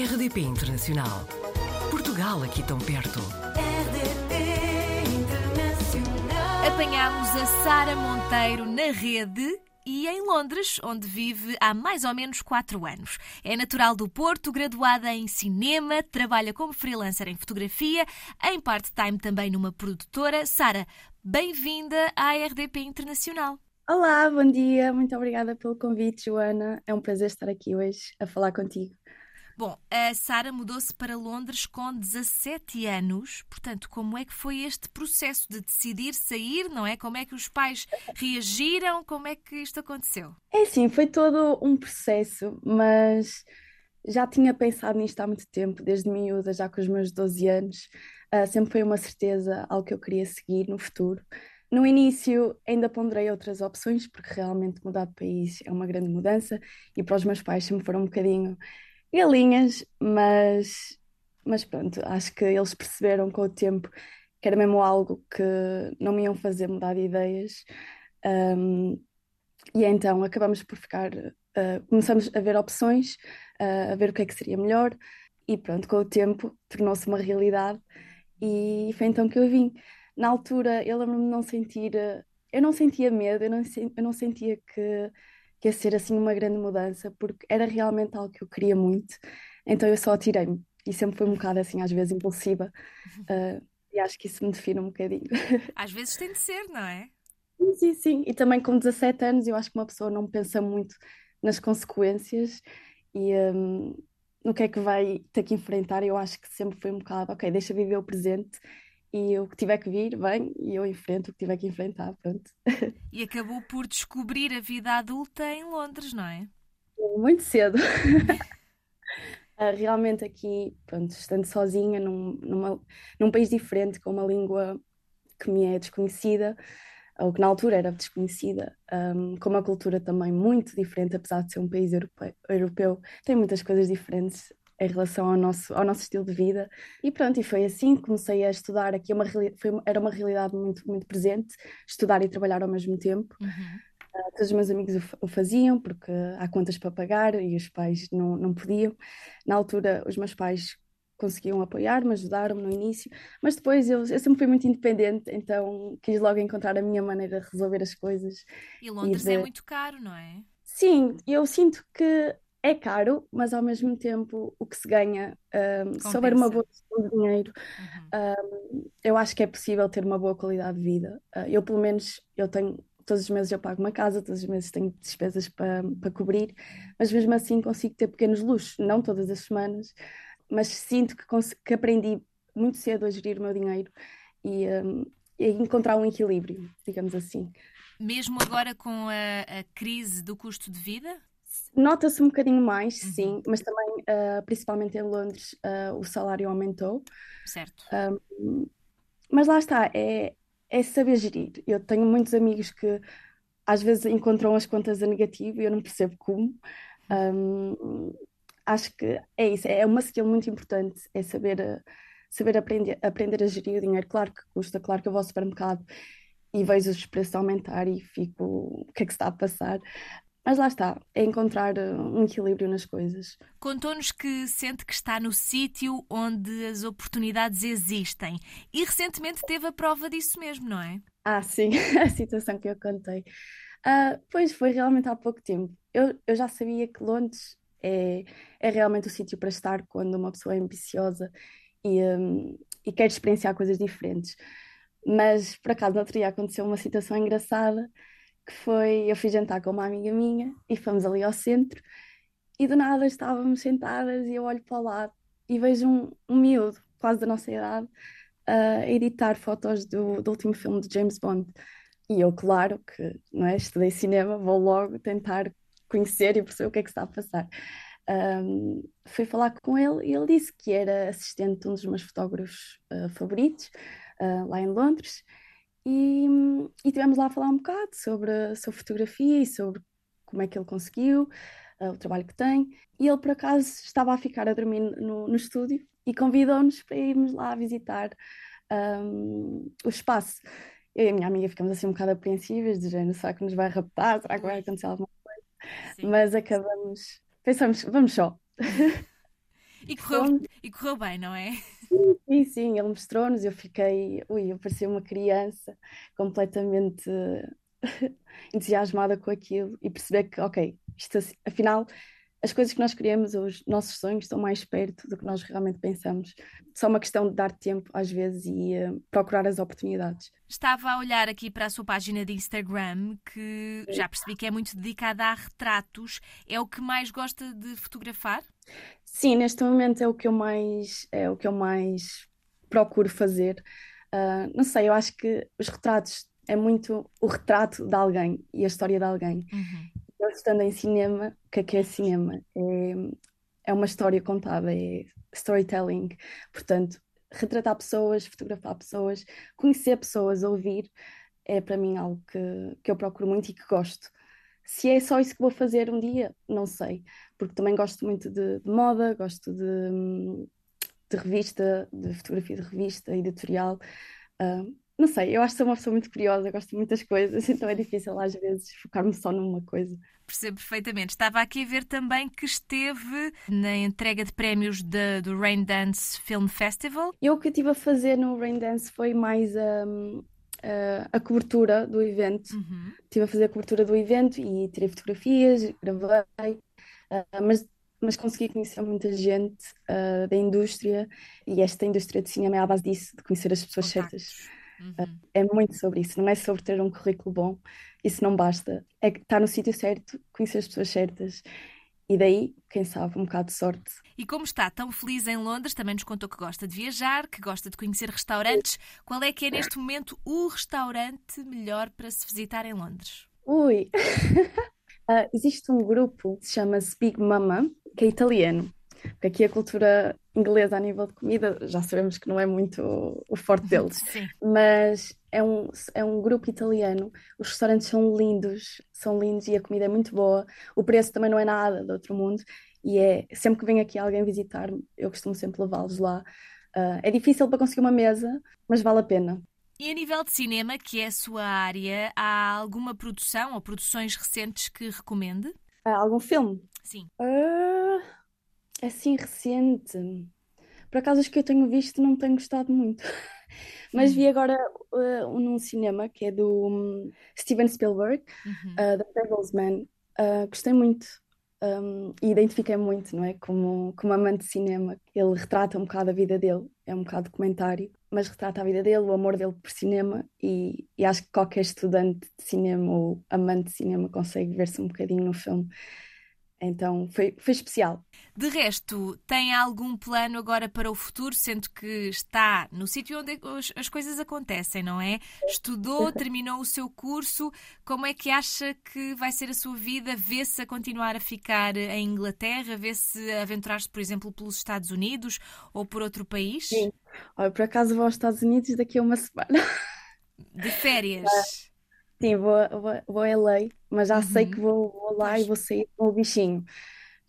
RDP Internacional. Portugal aqui tão perto. RDP Internacional. Apanhámos a Sara Monteiro na rede e em Londres, onde vive há mais ou menos quatro anos. É natural do Porto, graduada em cinema, trabalha como freelancer em fotografia, em part-time também numa produtora. Sara, bem-vinda à RDP Internacional. Olá, bom dia, muito obrigada pelo convite, Joana. É um prazer estar aqui hoje a falar contigo. Bom, a Sara mudou-se para Londres com 17 anos. Portanto, como é que foi este processo de decidir sair, não é? Como é que os pais reagiram? Como é que isto aconteceu? É sim, foi todo um processo, mas já tinha pensado nisto há muito tempo, desde miúda, já com os meus 12 anos. Uh, sempre foi uma certeza algo que eu queria seguir no futuro. No início ainda ponderei outras opções, porque realmente mudar de país é uma grande mudança e para os meus pais sempre foram um bocadinho galinhas, mas, mas pronto, acho que eles perceberam com o tempo que era mesmo algo que não me iam fazer mudar de ideias. Um, e então acabamos por ficar, uh, começamos a ver opções, uh, a ver o que é que seria melhor, e pronto, com o tempo tornou-se uma realidade, e foi então que eu vim. Na altura, eu lembro-me de não sentir, uh, eu não sentia medo, eu não, eu não sentia que que ia ser assim uma grande mudança, porque era realmente algo que eu queria muito, então eu só atirei-me e sempre fui um bocado assim, às vezes impulsiva, uh, e acho que isso me define um bocadinho. Às vezes tem de ser, não é? Sim, sim, sim. E também com 17 anos, eu acho que uma pessoa não pensa muito nas consequências e um, no que é que vai ter que enfrentar. Eu acho que sempre foi um bocado, ok, deixa viver o presente e o que tiver que vir, vem, e eu enfrento o que tiver que enfrentar, pronto. E acabou por descobrir a vida adulta em Londres, não é? Muito cedo. Ah, realmente aqui, pronto, estando sozinha num, numa, num país diferente, com uma língua que me é desconhecida, ou que na altura era desconhecida, um, com uma cultura também muito diferente, apesar de ser um país europeu, europeu tem muitas coisas diferentes em relação ao nosso, ao nosso estilo de vida. E pronto, e foi assim que comecei a estudar aqui, uma, foi, era uma realidade muito, muito presente, estudar e trabalhar ao mesmo tempo. Uhum. Uh, todos os meus amigos o, o, faziam, porque há contas para pagar e os pais não, não podiam. Na altura, os meus pais conseguiam apoiar-me, ajudaram-me no início, mas depois eu, eu, sempre fui muito independente, então quis logo encontrar a minha maneira de resolver as coisas. E Londres e de... é muito caro, não é? Sim, eu sinto que é caro, mas ao mesmo tempo o que se ganha, um, houver uma boa gestão de dinheiro, uhum. um, eu acho que é possível ter uma boa qualidade de vida. Uh, eu, pelo menos, eu tenho, todos os meses eu pago uma casa, todos os meses tenho despesas para, para cobrir, mas mesmo assim consigo ter pequenos luxos, não todas as semanas, mas sinto que, que aprendi muito cedo a gerir o meu dinheiro e, um, e encontrar um equilíbrio, digamos assim. Mesmo agora com a, a crise do custo de vida? Nota-se um bocadinho mais, uhum. sim, mas também, uh, principalmente em Londres, uh, o salário aumentou. Certo. Um, mas lá está, é, é saber gerir. Eu tenho muitos amigos que às vezes encontram as contas a negativo e eu não percebo como. Um, acho que é isso, é uma skill muito importante, é saber, saber aprender, aprender a gerir o dinheiro. Claro que custa, claro que eu vou ao supermercado e vejo os preços aumentar e fico, o que é que se está a passar? Mas lá está, é encontrar uh, um equilíbrio nas coisas. Contou-nos que sente que está no sítio onde as oportunidades existem e recentemente teve a prova disso mesmo, não é? Ah, sim, a situação que eu contei. Uh, pois foi realmente há pouco tempo. Eu, eu já sabia que Londres é, é realmente o sítio para estar quando uma pessoa é ambiciosa e, um, e quer experienciar coisas diferentes. Mas por acaso no outro dia aconteceu uma situação engraçada que foi, eu fui jantar com uma amiga minha e fomos ali ao centro e do nada estávamos sentadas e eu olho para o lado e vejo um, um miúdo, quase da nossa idade, a editar fotos do, do último filme de James Bond. E eu, claro, que não é, estudei cinema, vou logo tentar conhecer e perceber o que é que está a passar. Um, fui falar com ele e ele disse que era assistente de um dos meus fotógrafos uh, favoritos, uh, lá em Londres, e, e tivemos lá a falar um bocado sobre, sobre fotografia e sobre como é que ele conseguiu, uh, o trabalho que tem. E ele, por acaso, estava a ficar a dormir no, no estúdio e convidou-nos para irmos lá visitar um, o espaço. Eu e a minha amiga ficamos assim um bocado apreensivas, de género, será que nos vai raptar? Será que vai acontecer alguma coisa? Sim. Mas acabamos, pensamos, vamos só. E correu, e correu bem, não é? Sim, sim, ele mostrou-nos, eu fiquei, ui, eu parecia uma criança completamente entusiasmada com aquilo e perceber que, ok, isto assim- afinal, as coisas que nós queremos, os nossos sonhos estão mais perto do que nós realmente pensamos. Só uma questão de dar tempo às vezes e eh, procurar as oportunidades. Estava a olhar aqui para a sua página de Instagram, que já percebi que é muito dedicada a retratos. É o que mais gosta de fotografar? Sim, neste momento é o que eu mais, é o que eu mais procuro fazer. Ah, não sei, eu acho que os retratos é muito o retrato de alguém e a história de alguém. Eu estando em cinema, o que é que é cinema? É, é uma história contada, é storytelling. Portanto, retratar pessoas, fotografar pessoas, conhecer pessoas, ouvir, é para mim algo que, que eu procuro muito e que gosto. Se é só isso que vou fazer um dia, não sei, porque também gosto muito de, de moda, gosto de, de revista, de fotografia de revista, editorial. Ah, não sei, eu acho que sou uma pessoa muito curiosa, gosto de muitas coisas, então é difícil às vezes focar-me só numa coisa. Percebo perfeitamente. Estava aqui a ver também que esteve na entrega de prémios da- do Rain Dance Film Festival. E o que eu estive a fazer no Rain Dance foi mais hum, a, a cobertura do evento. Uhum. Estive a fazer a cobertura do evento e tirei fotografias, gravei, ah, mas, mas consegui conhecer muita gente ah, da indústria e esta indústria de cinema é à base disso, de conhecer as pessoas certas. Uhum. É muito sobre isso, não é sobre ter um currículo bom, isso não basta. É estar no sítio certo, conhecer as pessoas certas e daí, quem sabe, um bocado de sorte. E como está tão feliz em Londres, também nos contou que gosta de viajar, que gosta de conhecer restaurantes. Qual é que é neste momento o restaurante melhor para se visitar em Londres? Ui! Ah, existe um grupo que se chama Big Mama, que é italiano. Porque aqui a cultura inglesa a nível de comida já sabemos que não é muito o- forte deles. Sim. Mas é um, é um grupo italiano. Os restaurantes são lindos, são lindos e a comida é muito boa. O preço também não é nada do outro mundo. E é sempre que vem aqui alguém visitar-me, eu costumo sempre levá-los lá. Ah, é difícil para conseguir uma mesa, mas vale a pena. E a nível de cinema, que é a sua área, há alguma produção ou produções recentes que recomende? Ah, algum filme? Sim. Ah, assim recente. Por acaso, os que eu tenho visto não tenho gostado muito. Mas vi agora ah, um num cinema que é do hum, Steven Spielberg, Uhum. uh, The Fablemans. Uh, gostei muito um, e identifiquei muito, não é? Como, como amante de cinema. Ele retrata um bocado a vida dele, é um bocado documentário, mas retrata a vida dele, o amor dele por cinema e, e acho que qualquer estudante de cinema ou amante de cinema consegue ver-se um bocadinho no filme. Então foi, foi especial. De resto, tem algum plano agora para o futuro, sendo que está no sítio onde as coisas acontecem, não é? Estudou, terminou o seu curso. Como é que acha que vai ser a sua vida? Vê-se a continuar a ficar em Inglaterra? Vê-se a aventurar-se, por exemplo, pelos Estados Unidos ou por outro país? Sim. Olha, por acaso vou aos Estados Unidos daqui a uma semana. De férias? Sim, vou, vou, vou a LA, mas já sei Uhum. que vou, vou lá Pois. e vou sair com o bichinho.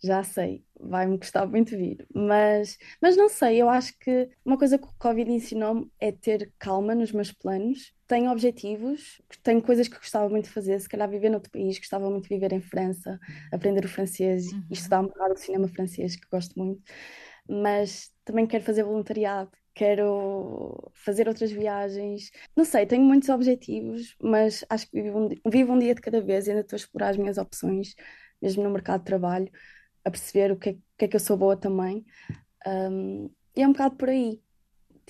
Já sei, vai-me custar muito vir. Mas, mas não sei, eu acho que uma coisa que o Covid ensinou-me é ter calma nos meus planos. Tenho objetivos, tenho coisas que gostava muito de fazer, se calhar viver noutro país, gostava muito de viver em França, aprender o francês Uhum. e estudar um bocado o cinema francês, que gosto muito. Mas também quero fazer voluntariado, quero fazer outras viagens. Não sei, tenho muitos objetivos, mas acho que vivo um, di- vivo um dia de cada vez e ainda estou a explorar as minhas opções, mesmo no mercado de trabalho, a perceber o que é, que é que eu sou boa também. Um, e é um bocado por aí.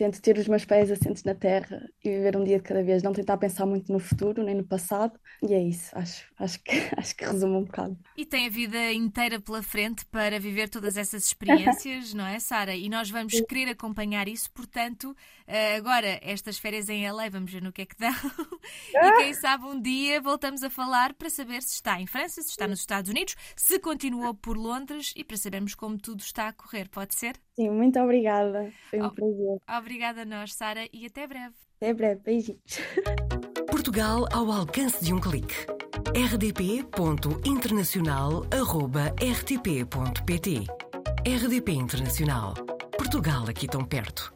Tento ter os meus pés assentos na terra e viver um dia de cada vez, não tentar pensar muito no futuro nem no passado. E é isso, acho, acho que, acho que resume um bocado. E tem a vida inteira pela frente para viver todas essas experiências, não é, Sara? E nós vamos querer acompanhar isso, portanto, eh, agora, estas férias em LA, vamos ver no que é que dão. E quem sabe um dia voltamos a falar para saber se está em França, se está nos Estados Unidos, se continuou por Londres e para sabermos como tudo está a correr. Pode ser? Sim, muito obrigada. Foi um Oh. prazer. Obrigada a nós, Sara, e até breve. Até breve, beijinhos. Portugal ao alcance de um clique. rdp.internacional.rtp.pt RDP Internacional. Portugal aqui tão perto.